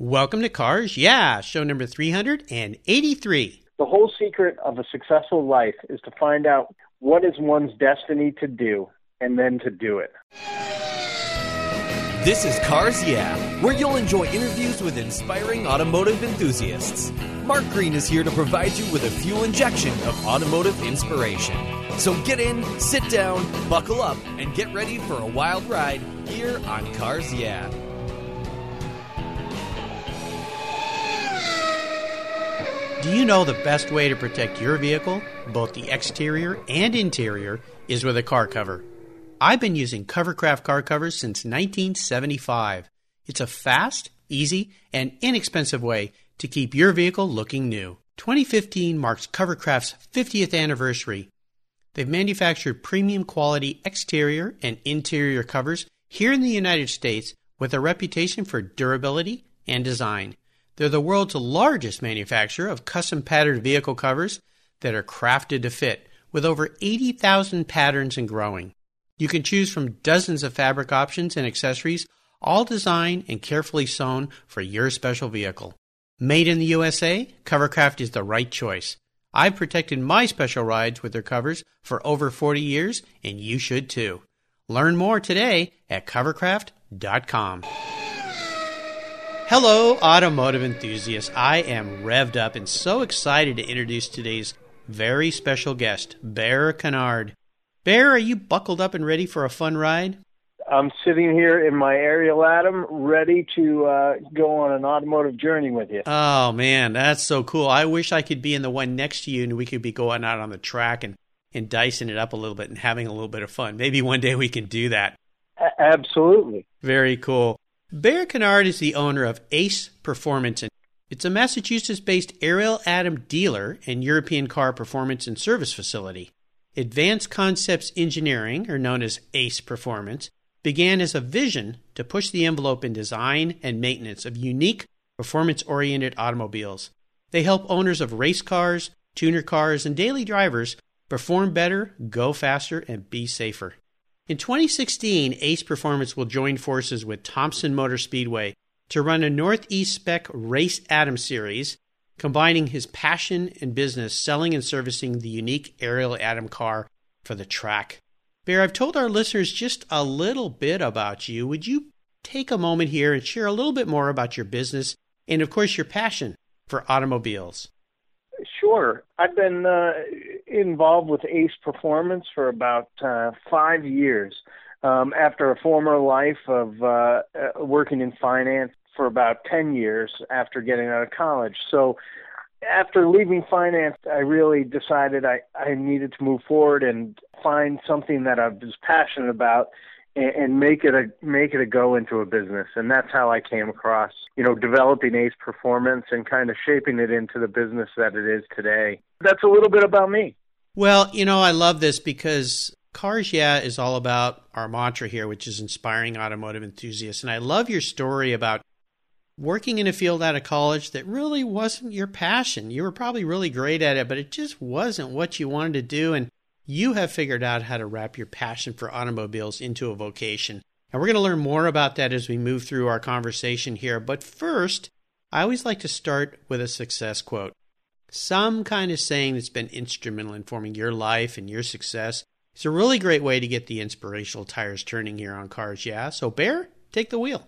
Welcome to Cars Yeah, show number 383. The whole secret of a successful life is to find out what is one's destiny to do and then to do it. This is Cars Yeah, where you'll enjoy interviews with inspiring automotive enthusiasts. Mark Green is here to provide you with a fuel injection of automotive inspiration. So get in, sit down, buckle up, and get ready for a wild ride here on Cars Yeah. Do you know the best way to protect your vehicle, both the exterior and interior, is with a car cover? I've been using Covercraft car covers since 1975. It's a fast, easy, and inexpensive way to keep your vehicle looking new. 2015 marks Covercraft's 50th anniversary. They've manufactured premium quality exterior and interior covers here in the United States with a reputation for durability and design. They're the world's largest manufacturer of custom patterned vehicle covers that are crafted to fit, with over 80,000 patterns and growing. You can choose from dozens of fabric options and accessories, all designed and carefully sewn for your special vehicle. Made in the USA, Covercraft is the right choice. I've protected my special rides with their covers for over 40 years, and you should too. Learn more today at covercraft.com. Hello, automotive enthusiasts. I am revved up and so excited to introduce today's very special guest, Baer Connard. Baer, are you buckled up and ready for a fun ride? I'm sitting here in my Ariel Atom, ready to uh, go on an automotive journey with you. Oh man, that's so cool! I wish I could be in the one next to you, and we could be going out on the track and and dicing it up a little bit and having a little bit of fun. Maybe one day we can do that. A- absolutely. Very cool. Baer Connard is the owner of Ace Performance. It's a Massachusetts based Ariel Atom dealer and European car performance and service facility. Advanced Concepts Engineering, or known as ACE Performance, began as a vision to push the envelope in design and maintenance of unique, performance oriented automobiles. They help owners of race cars, tuner cars, and daily drivers perform better, go faster, and be safer. In 2016, Ace Performance will join forces with Thompson Motor Speedway to run a Northeast Spec Race Atom series, combining his passion and business selling and servicing the unique Ariel Atom car for the track. Baer, I've told our listeners just a little bit about you. Would you take a moment here and share a little bit more about your business and, of course, your passion for automobiles? Sure. I've been uh, involved with ACE Performance for about uh, five years. Um, after a former life of uh, uh working in finance for about 10 years after getting out of college. So after leaving finance, I really decided I, I needed to move forward and find something that I was passionate about and, make it a make it a go into a business. And that's how I came across, you know, developing Ace Performance and kind of shaping it into the business that it is today. That's a little bit about me. Well, you know, I love this because Cars Yeah is all about our mantra here, which is inspiring automotive enthusiasts. And I love your story about working in a field out of college that really wasn't your passion. You were probably really great at it, but it just wasn't what you wanted to do. And you have figured out how to wrap your passion for automobiles into a vocation. And we're going to learn more about that as we move through our conversation here. But first, I always like to start with a success quote. Some kind of saying that's been instrumental in forming your life and your success. It's a really great way to get the inspirational tires turning here on cars, yeah? So, Baer, take the wheel.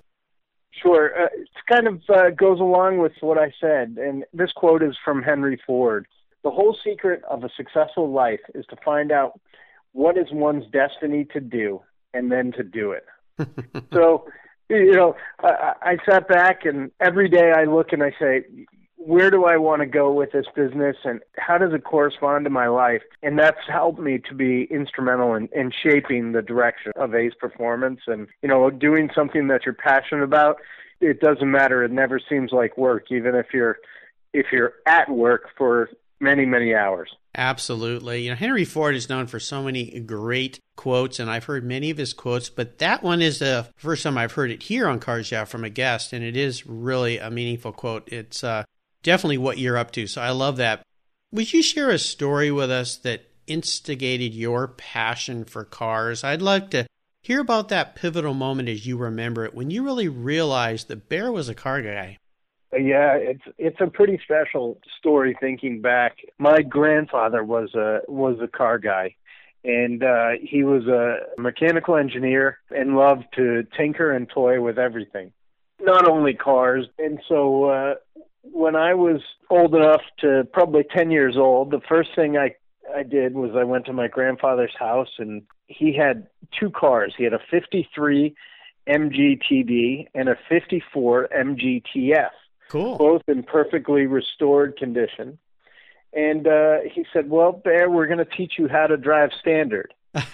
Sure. Uh, it kind of uh, goes along with what I said. And this quote is from Henry Ford. The whole secret of a successful life is to find out what is one's destiny to do and then to do it. so, you know, I, I sat back and every day I look and I say, where do I want to go with this business and how does it correspond to my life? And that's helped me to be instrumental in, in shaping the direction of Ace Performance and, you know, doing something that you're passionate about. It doesn't matter. It never seems like work, even if you're if you're at work for many, many hours. Absolutely. You know, Henry Ford is known for so many great quotes, and I've heard many of his quotes, but that one is the first time I've heard it here on Cars Yeah from a guest, and it is really a meaningful quote. It's uh, definitely what you're up to, so I love that. Would you share a story with us that instigated your passion for cars? I'd like to hear about that pivotal moment as you remember it when you really realized that Baer was a car guy. Yeah, it's it's a pretty special story thinking back. My grandfather was a was a car guy and uh he was a mechanical engineer and loved to tinker and toy with everything. Not only cars. And so uh when I was old enough to probably 10 years old, the first thing I I did was I went to my grandfather's house and he had two cars. He had a 53 MGTD and a 54 MGTF. Cool. Both in perfectly restored condition. And uh, he said, Well, Baer, we're going to teach you how to drive standard.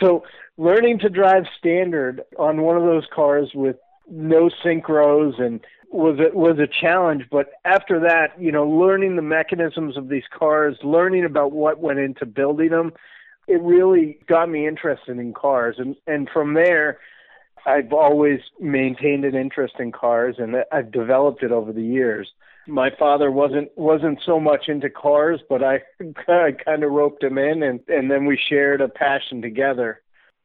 so, learning to drive standard on one of those cars with no synchros and was a, was a challenge. But after that, you know, learning the mechanisms of these cars, learning about what went into building them, it really got me interested in cars. And and from there, I've always maintained an interest in cars, and I've developed it over the years. My father wasn't wasn't so much into cars, but I, I kind of roped him in, and and then we shared a passion together.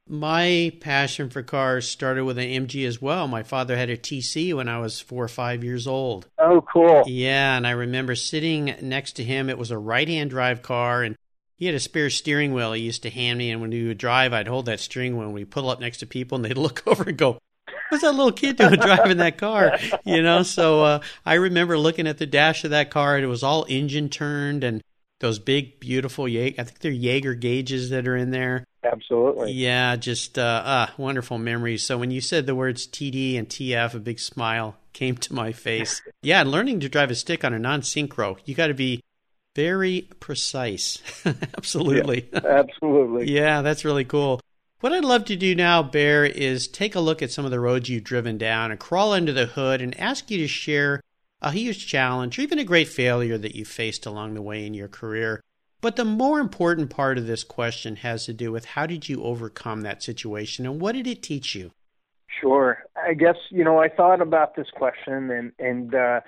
My passion for cars started with an MG as well. My father had a TC when I was four or five years old. Oh, cool. Yeah, and I remember sitting next to him. It was a right hand drive car, and he had a spare steering wheel he used to hand me, and when we would drive, I'd hold that steering wheel and we'd pull up next to people, and they'd look over and go, What's that little kid doing driving that car? You know, so uh, I remember looking at the dash of that car, and it was all engine turned and those big, beautiful, I think they're Jaeger gauges that are in there. Absolutely. Yeah, just uh, uh, wonderful memories. So when you said the words TD and TF, a big smile came to my face. yeah, learning to drive a stick on a non synchro, you got to be very precise. absolutely. Yeah, absolutely. yeah, that's really cool. What I'd love to do now, Baer, is take a look at some of the roads you've driven down and crawl under the hood and ask you to share a huge challenge or even a great failure that you faced along the way in your career. But the more important part of this question has to do with how did you overcome that situation and what did it teach you? Sure. I guess, you know, I thought about this question and, and, uh,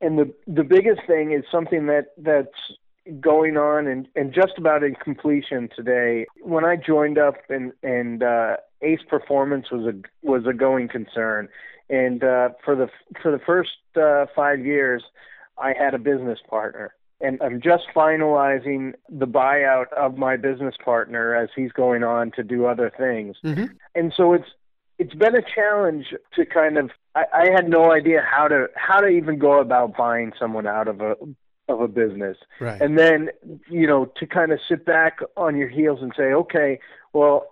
and the the biggest thing is something that that's going on and, and just about in completion today. When I joined up and and uh, Ace Performance was a was a going concern, and uh, for the for the first uh, five years, I had a business partner, and I'm just finalizing the buyout of my business partner as he's going on to do other things, mm-hmm. and so it's it's been a challenge to kind of I, I had no idea how to how to even go about buying someone out of a of a business. Right. And then, you know, to kind of sit back on your heels and say, okay, well,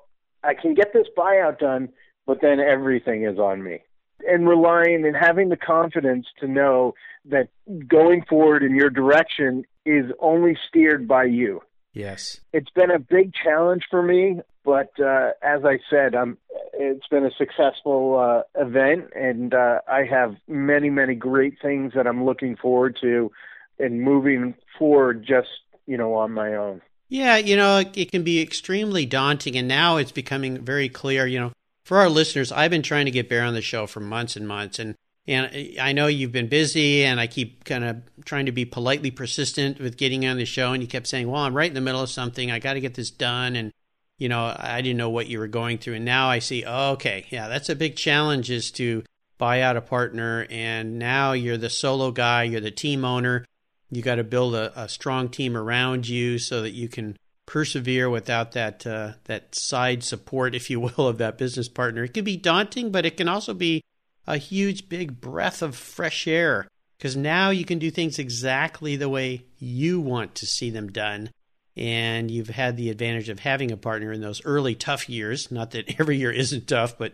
I can get this buyout done, but then everything is on me. And relying and having the confidence to know that going forward in your direction is only steered by you. Yes. It's been a big challenge for me, but uh, as I said, I'm it's been a successful uh, event, and uh, I have many, many great things that I'm looking forward to and moving forward just, you know, on my own. Yeah, you know, it can be extremely daunting, and now it's becoming very clear. You know, for our listeners, I've been trying to get Baer on the show for months and months, and and I know you've been busy, and I keep kind of trying to be politely persistent with getting on the show, and you kept saying, "Well, I'm right in the middle of something. I got to get this done," and you know, I didn't know what you were going through, and now I see. Oh, okay, yeah, that's a big challenge is to buy out a partner, and now you're the solo guy, you're the team owner you got to build a, a, strong team around you so that you can persevere without that uh, that side support, if you will, of that business partner. It can be daunting, but it can also be a huge, big breath of fresh air because now you can do things exactly the way you want to see them done. And you've had the advantage of having a partner in those early tough years. Not that every year isn't tough, but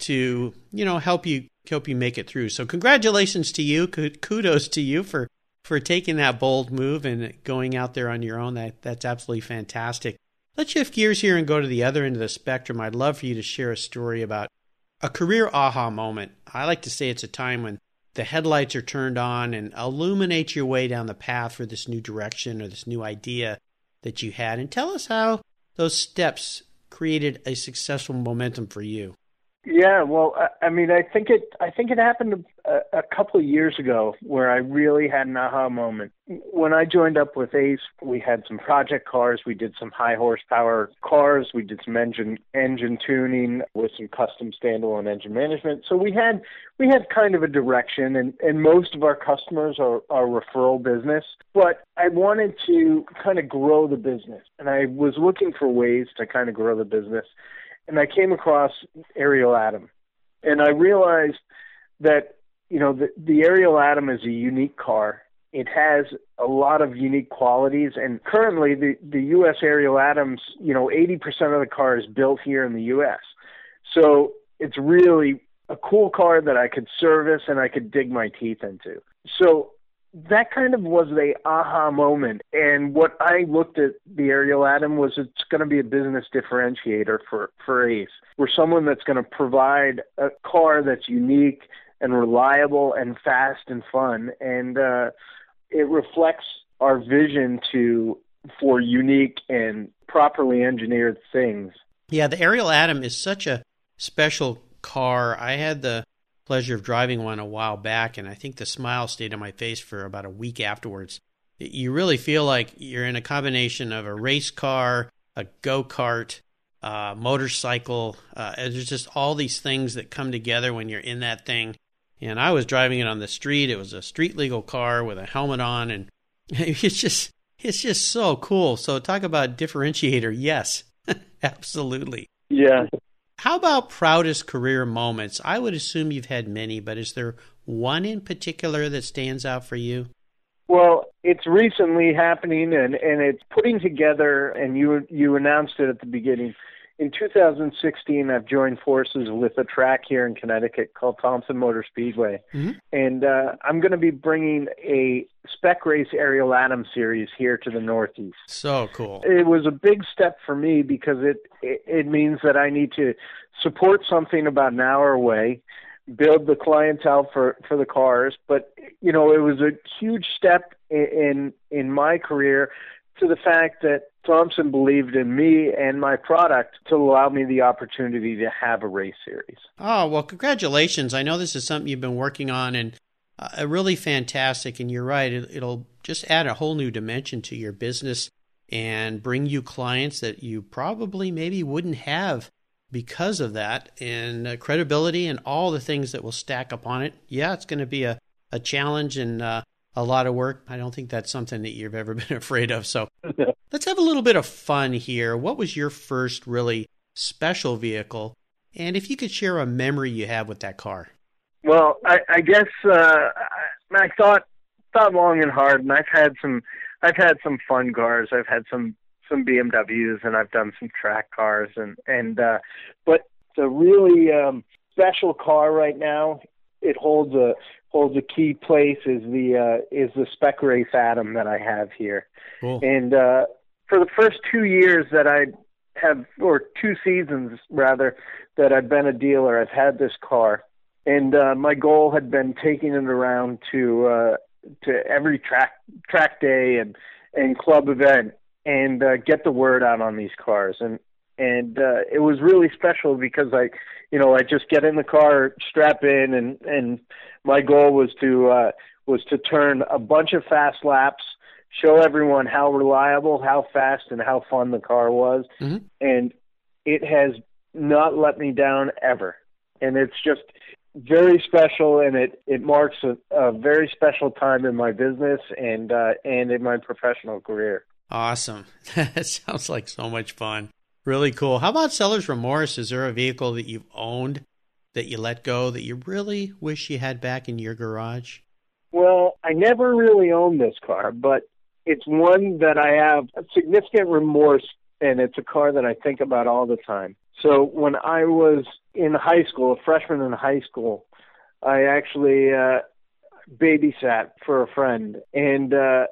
to you know help you help you make it through. So congratulations to you. Kudos to you for for taking that bold move and going out there on your own. That that's absolutely fantastic. Let's shift gears here and go to the other end of the spectrum. I'd love for you to share a story about a career aha moment. I like to say it's a time when the headlights are turned on and illuminate your way down the path for this new direction or this new idea that you had. And tell us how those steps created a successful momentum for you. Yeah, well, I, I mean, I think it. I think it happened a, a couple of years ago where I really had an aha moment. When I joined up with Ace, we had some project cars. We did some high horsepower cars. We did some engine engine tuning with some custom standalone engine management. So we had we had kind of a direction, and and most of our customers are are referral business. But I wanted to kind of grow the business, and I was looking for ways to kind of grow the business and I came across Ariel Atom, and I realized that you know the, the Ariel Atom is a unique car. It has a lot of unique qualities, and currently the the U.S. Ariel Atoms, you know, 80% of the car is built here in the U.S. So it's really a cool car that I could service and I could dig my teeth into. So that kind of was the aha moment. And what I looked at the Ariel Atom was it's going to be a business differentiator for, for Ace. We're someone that's going to provide a car that's unique and reliable and fast and fun. And uh, it reflects our vision to for unique and properly engineered things. Yeah, the Ariel Atom is such a special car. I had the pleasure of driving one a while back, and I think the smile stayed on my face for about a week afterwards. You really feel like you're in a combination of a race car, a go kart, uh, motorcycle. Uh, there's just all these things that come together when you're in that thing. And I was driving it on the street. It was a street legal car with a helmet on, and it's just it's just so cool. So talk about differentiator. Yes, absolutely. Yeah, how about proudest career moments? I would assume you've had many, but is there one in particular that stands out for you? Well, it's recently happening, and and it's putting together. And you you announced it at the beginning in 2016, I've joined forces with a track here in Connecticut called Thompson Motor Speedway, mm-hmm. and uh, I'm going to be bringing a spec race Ariel Atom series here to the Northeast. So cool! It was a big step for me because it it, it means that I need to support something about an hour away, build the clientele for for the cars, but you know it was a huge step in, in my career to the fact that Thompson believed in me and my product to allow me the opportunity to have a race series. Oh, well, congratulations. I know this is something you've been working on and uh, really fantastic. And you're right, it, it'll just add a whole new dimension to your business and bring you clients that you probably maybe wouldn't have because of that and uh, credibility and all the things that will stack upon it. Yeah, it's going to be a, a challenge and uh, a lot of work. I don't think that's something that you've ever been afraid of. So let's have a little bit of fun here. What was your first really special vehicle? And if you could share a memory you have with that car. Well, I, I guess uh, I thought thought long and hard, and I've had some I've had some fun cars. I've had some some BMWs, and I've done some track cars, and and uh, but the really um, special car right now. It holds a holds a key place is the uh, is the spec race atom that I have here, cool. and uh, for the first two years that I have, or two seasons rather, that I've been a dealer, I've had this car, and uh, my goal had been taking it around to uh, to every track track day and and club event and uh, get the word out on these cars. And and uh, it was really special because I, you know, I just get in the car, strap in, and and my goal was to uh, was to turn a bunch of fast laps, show everyone how reliable, how fast, and how fun the car was, mm-hmm. and it has not let me down ever, and it's just very special, and it it marks a, a very special time in my business and uh, and in my professional career. Awesome. that sounds like so much fun. Really cool. How about seller's remorse? Is there a vehicle that you've owned that you let go that you really wish you had back in your garage? Well, I never really owned this car, but it's one that I have significant remorse and it's a car that I think about all the time. So when I was in high school, a freshman in high school, I actually uh babysat for a friend and uh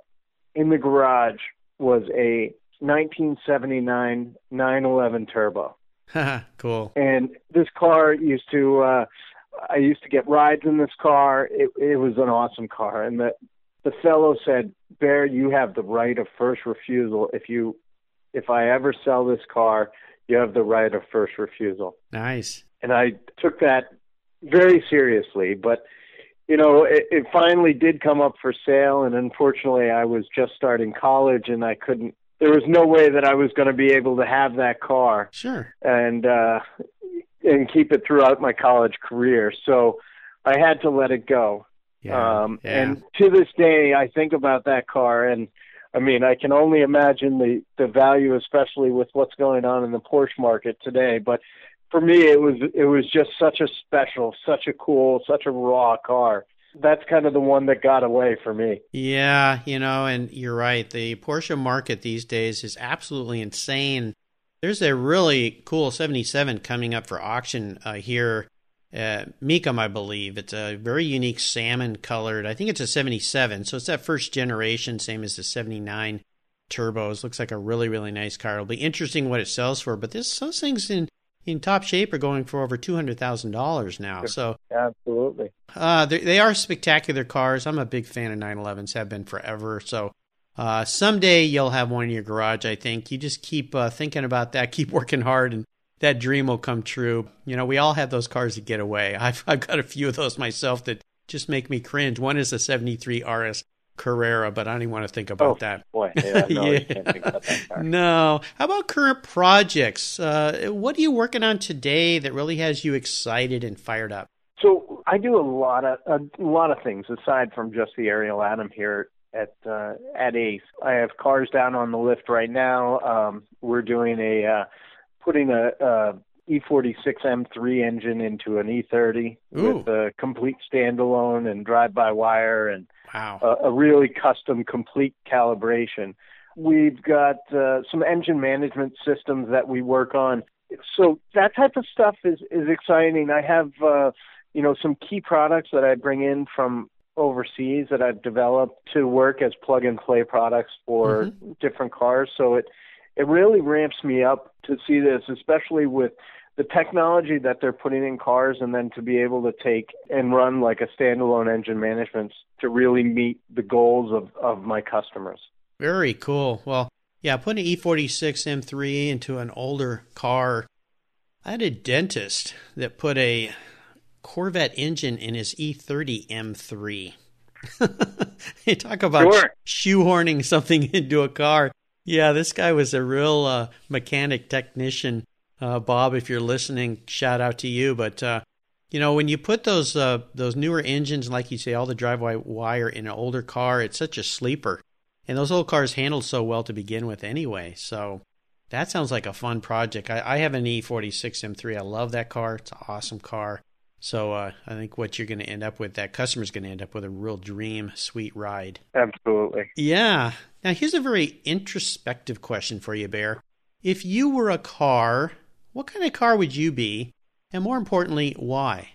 in the garage was a 1979 911 Turbo. cool. And this car used to, uh, I used to get rides in this car. It, it was an awesome car. And the, the fellow said, Baer, you have the right of first refusal. If you, if I ever sell this car, you have the right of first refusal. Nice. and I took that very seriously. But you know, it, it finally did come up for sale, and unfortunately, I was just starting college, and I couldn't. There was no way that I was going to be able to have that car. Sure. And uh, and keep it throughout my college career. So I had to let it go. Yeah. Um, yeah. And to this day, I think about that car, and I mean, I can only imagine the the value, especially with what's going on in the Porsche market today. But for me, it was it was just such a special, such a cool, such a raw car. That's kind of the one that got away for me. Yeah, you know, and you're right. The Porsche market these days is absolutely insane. There's a really cool 77 coming up for auction uh, here at Mecum, I believe. It's a very unique salmon colored. I think it's a 77, so it's that first generation, same as the 79 turbos. Looks like a really, really nice car. It'll be interesting what it sells for, but this those things in in top shape are going for over two hundred thousand dollars now. So absolutely, uh, they, they are spectacular cars. I'm a big fan of 911s. Have been forever. So uh, someday you'll have one in your garage. I think you just keep uh, thinking about that, keep working hard, and that dream will come true. You know, we all have those cars that get away. I've I've got a few of those myself that just make me cringe. One is a '73 RS Carrera, but I don't even want to think about oh, that. Boy, yeah, no, yeah. can't think about that car. no. How about current projects? Uh, what are you working on today that really has you excited and fired up? So I do a lot of a lot of things aside from just the Ariel Atom here at uh, at Ace. I have cars down on the lift right now. Um, we're doing a uh, putting a, a E46 M3 engine into an E30 Ooh. with a complete standalone and drive-by-wire and Wow. a, a really custom, complete calibration. We've got uh, some engine management systems that we work on. So that type of stuff is is exciting. I have uh, you know some key products that I bring in from overseas that I've developed to work as plug and play products for Mhm. different cars. So it it really ramps me up to see this, especially with the technology that they're putting in cars and then to be able to take and run like a standalone engine management to really meet the goals of, of my customers. Very cool. Well, yeah, putting an E46 M3 into an older car. I had a dentist that put a Corvette engine in his E E30 M3. you talk about Sure. shoehorning something into a car. Yeah, this guy was a real uh, mechanic technician. Uh, Bob, if you're listening, shout out to you. But uh, you know, when you put those uh, those newer engines, like you say, all the drive-by wire in an older car, it's such a sleeper. And those old cars handled so well to begin with, anyway. So that sounds like a fun project. I, I have an E46 M3. I love that car. It's an awesome car. So uh, I think what you're going to end up with, that customer's going to end up with a real dream, sweet ride. Absolutely. Yeah. Now here's a very introspective question for you, Baer. If you were a car, what kind of car would you be? And more importantly, why?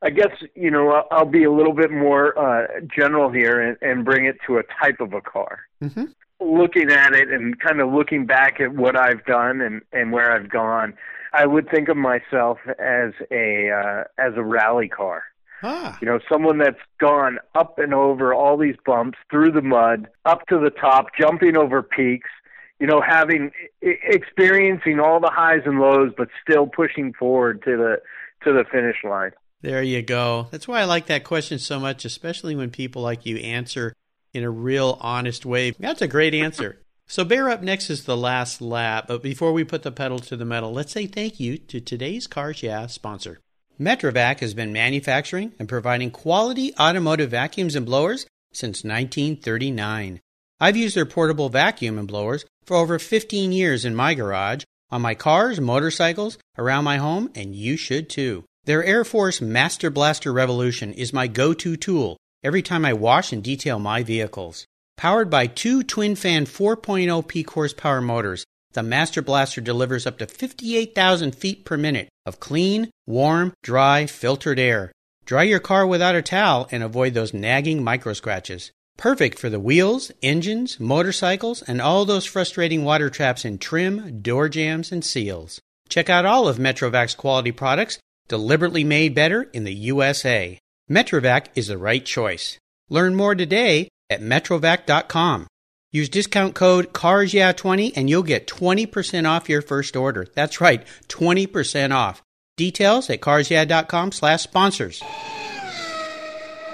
I guess, you know, I'll, be a little bit more uh, general here and, and bring it to a type of a car. Mm-hmm. Looking at it and kind of looking back at what I've done and, and where I've gone, I would think of myself as a uh, as a rally car. Ah, You know, someone that's gone up and over all these bumps, through the mud, up to the top, jumping over peaks. You know, having experiencing all the highs and lows, but still pushing forward to the to the finish line. there you go. That's why I like that question so much, especially when people like you answer in a real honest way. That's a great answer. So, Baer Up next is the last lap. But before we put the pedal to the metal, let's say thank you to today's Cars Yeah sponsor. Metrovac has been manufacturing and providing quality automotive vacuums and blowers since 1939. I've used their portable vacuum and blowers for over 15 years in my garage, on my cars, motorcycles, around my home, and you should too. Their Air Force Master Blaster Revolution is my go to tool every time I wash and detail my vehicles. Powered by two twin fan 4.0 peak horsepower motors, the Master Blaster delivers up to 58,000 feet per minute of clean, warm, dry, filtered air. Dry your car without a towel and avoid those nagging micro scratches. Perfect for the wheels, engines, motorcycles, and all those frustrating water traps in trim, door jams, and seals. Check out all of Metrovac's quality products, deliberately made better in the USA. Metrovac is the right choice. Learn more today at metrovac.com. Use discount code CARSYEAH20 and you'll get 20% off your first order. That's right, 20% off. Details at carsyeah.com slash sponsors.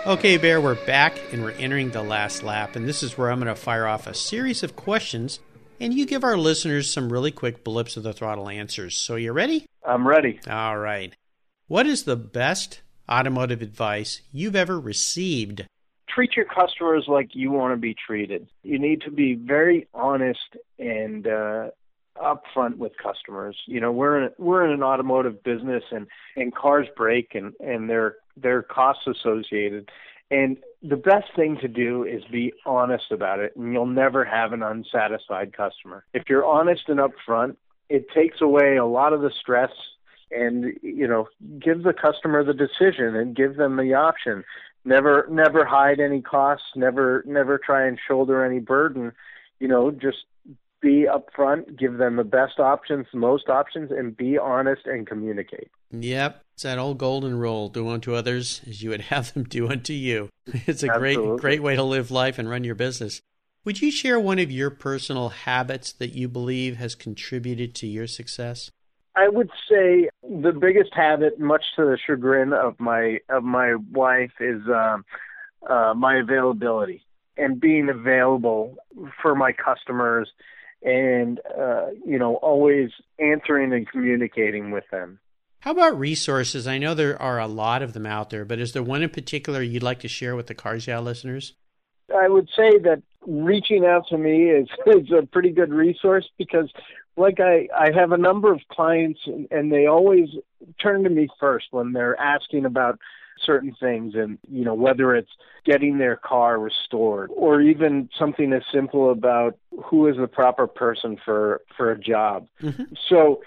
Okay, Baer, we're back and we're entering the last lap, and this is where I'm going to fire off a series of questions, and you give our listeners some really quick blips of the throttle answers. So, you ready? I'm ready. All right. What is the best automotive advice you've ever received? Treat your customers like you want to be treated. You need to be very honest and uh, upfront with customers. You know, we're in we're in an automotive business, and and cars break, and and there there are costs associated. And the best thing to do is be honest about it, and you'll never have an unsatisfied customer. If you're honest and upfront, it takes away a lot of the stress and you know give the customer the decision and give them the option never never hide any costs never never try and shoulder any burden you know just be upfront, give them the best options, most options, and be honest and communicate. Yep, it's that old golden rule: do unto others as you would have them do unto you. It's a Absolutely. great, great way to live life and run your business. Would you share one of your personal habits that you believe has contributed to your success? I would say the biggest habit, much to the chagrin of my of my wife, is um, uh, my availability and being available for my customers and uh, you know always answering and communicating with them. How about resources? I know there are a lot of them out there, but is there one in particular you'd like to share with the Cars listeners? I would say that reaching out to me is is a pretty good resource because like I I have a number of clients and, and they always turn to me first when they're asking about certain things and you know whether it's getting their car restored or even something as simple about who is the proper person for for a job mm-hmm. so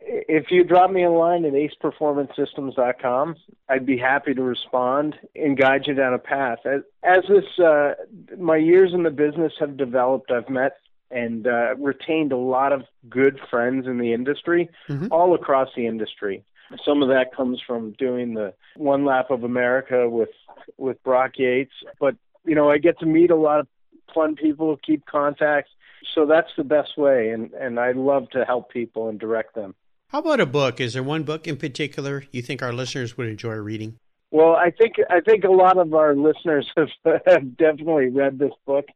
if you drop me a line at aceperformancesystems.com, I'd be happy to respond and guide you down a path. As, as this, uh, my years in the business have developed, I've met and uh, retained a lot of good friends in the industry, mm-hmm. all across the industry. Some of that comes from doing the one lap of America with with Brock Yates, but you know I get to meet a lot of fun people, keep contacts. So that's the best way, and and I love to help people and direct them. How about a book? Is there one book in particular you think our listeners would enjoy reading? Well, I think I think a lot of our listeners have, have definitely read this book,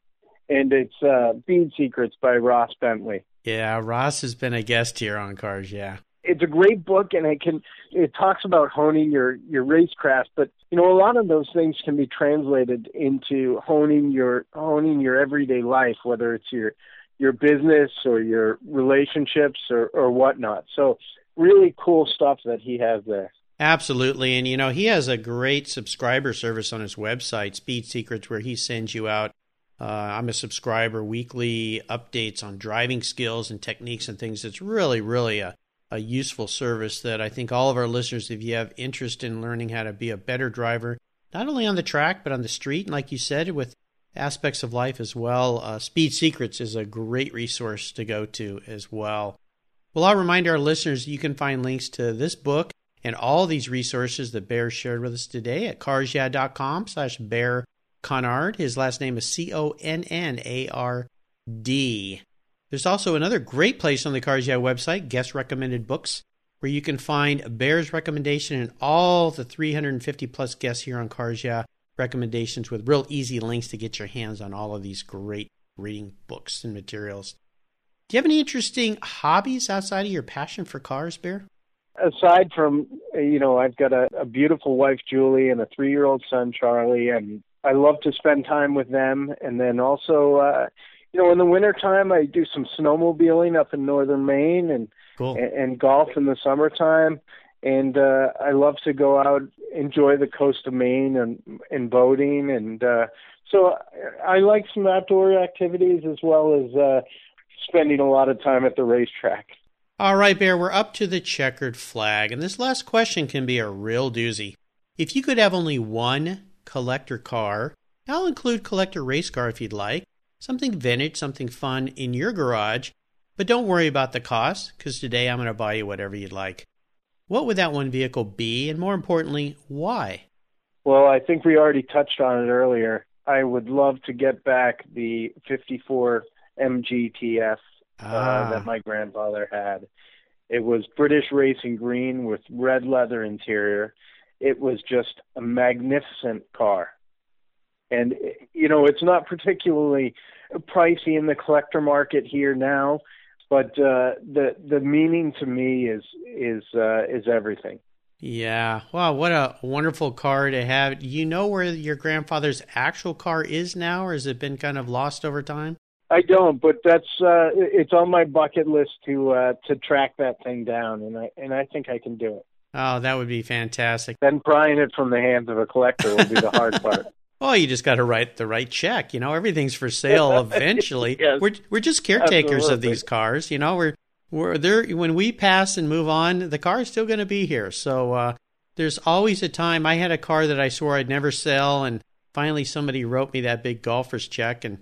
and it's uh, Speed Secrets by Ross Bentley. Yeah, Ross has been a guest here on Cars. Yeah, it's a great book, and it can it talks about honing your your racecraft. But you know, a lot of those things can be translated into honing your honing your everyday life, whether it's your your business or your relationships or, or whatnot. So really cool stuff that he has there. Absolutely. And, you know, he has a great subscriber service on his website, Speed Secrets, where he sends you out. Uh, I'm a subscriber, weekly updates on driving skills and techniques and things. It's really, really a, a useful service that I think all of our listeners, if you have interest in learning how to be a better driver, not only on the track, but on the street, and like you said, with aspects of life as well. Uh, Speed Secrets is a great resource to go to as well. Well, I'll remind our listeners you can find links to this book and all these resources that Baer shared with us today at carsyeah.com slash Baer Connard. His last name is C O N N A R D. There's also another great place on the Cars Yeah website, Guest Recommended Books, where you can find Bear's recommendation and all the 350 plus guests here on Cars Yeah recommendations with real easy links to get your hands on all of these great reading books and materials. Do you have any interesting hobbies outside of your passion for cars, Baer? Aside from, you know, I've got a, a beautiful wife, Julie, and a three year old son, Charlie, and I love to spend time with them. And then also, uh, you know, in the wintertime, I do some snowmobiling up in northern Maine and, cool. and, and golf in the summertime and uh, I love to go out, enjoy the coast of Maine and and boating, and uh, so I like some outdoor activities as well as uh, spending a lot of time at the racetrack. All right, Baer, we're up to the checkered flag, and this last question can be a real doozy. If you could have only one collector car, I'll include collector race car if you'd like, something vintage, something fun in your garage, but don't worry about the cost, because today I'm going to buy you whatever you'd like. What would that one vehicle be, and more importantly, why? Well, I think we already touched on it earlier. I would love to get back the 54 MGTF ah. uh, that my grandfather had. It was British racing green with red leather interior. It was just a magnificent car. And you know, it's not particularly pricey in the collector market here now, but uh, the the meaning to me is is uh, is everything. Yeah. Wow, what a wonderful car to have. Do you know where your grandfather's actual car is now, or has it been kind of lost over time? I don't, but that's uh it's on my bucket list to uh to track that thing down and I and I think I can do it. Oh, that would be fantastic. Then prying it from the hands of a collector will be the hard part. Well, you just got to write the right check. You know, everything's for sale eventually. yes, we're we're just caretakers absolutely. of these cars. You know, we're we're there when we pass and move on. The car is still going to be here. So uh, there's always a time. I had a car that I swore I'd never sell, and finally somebody wrote me that big golfer's check, and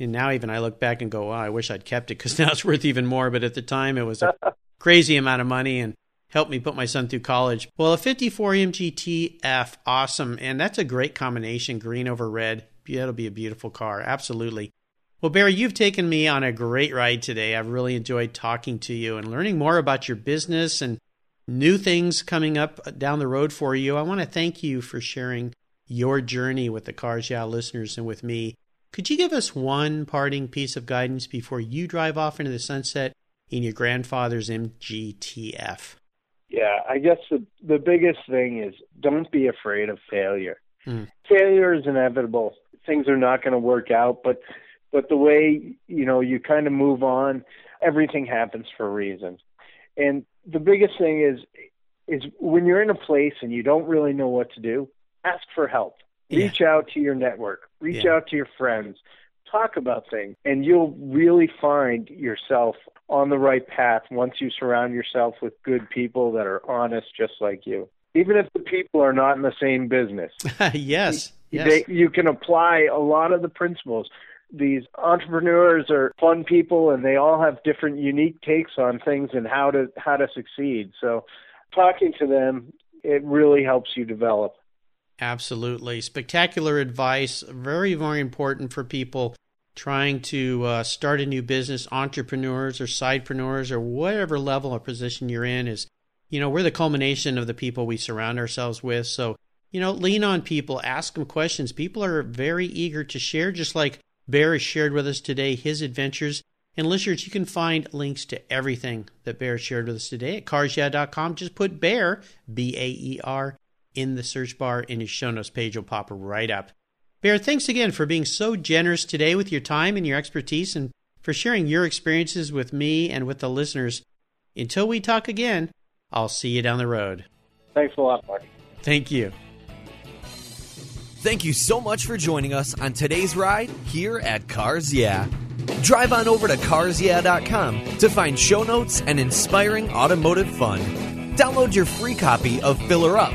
and now even I look back and go, wow, I wish I'd kept it because now it's worth even more. But at the time, it was a crazy amount of money and helped me put my son through college. Well, a 54 MGTF, awesome. And that's a great combination, green over red. That'll be a beautiful car. Absolutely. Well, Barry, you've taken me on a great ride today. I've really enjoyed talking to you and learning more about your business and new things coming up down the road for you. I want to thank you for sharing your journey with the Cars Yeah listeners and with me. Could you give us one parting piece of guidance before you drive off into the sunset in your grandfather's MGTF? Yeah, I guess the the biggest thing is don't be afraid of failure. Mm. Failure is inevitable. Things are not going to work out, but but the way you know you kind of move on, everything happens for a reason. And the biggest thing is is when you're in a place and you don't really know what to do, ask for help. Yeah. Reach out to your network. Reach Yeah. out to your friends. Talk about things, and you'll really find yourself on the right path once you surround yourself with good people that are honest, just like you. Even if the people are not in the same business, yes. Yes. they, you can apply a lot of the principles. These entrepreneurs are fun people, and they all have different, unique takes on things and how to how to succeed. So, talking to them, it really helps you develop. Absolutely. Spectacular advice. Very, very important for people trying to uh, start a new business, entrepreneurs or sidepreneurs or whatever level or position you're in is, you know, we're the culmination of the people we surround ourselves with. So, you know, lean on people, ask them questions. People are very eager to share, just like Baer has shared with us today his adventures. And listeners, you can find links to everything that Baer shared with us today at carsyeah.com. Just put Baer, B A E R, in the search bar, and his show notes page will pop right up. Baer, thanks again for being so generous today with your time and your expertise and for sharing your experiences with me and with the listeners. Until we talk again, I'll see you down the road. Thanks a lot, Mark. Thank you. Thank you so much for joining us on today's ride here at Cars Yeah. Drive on over to carsyeah.com to find show notes and inspiring automotive fun. Download your free copy of Filler Up,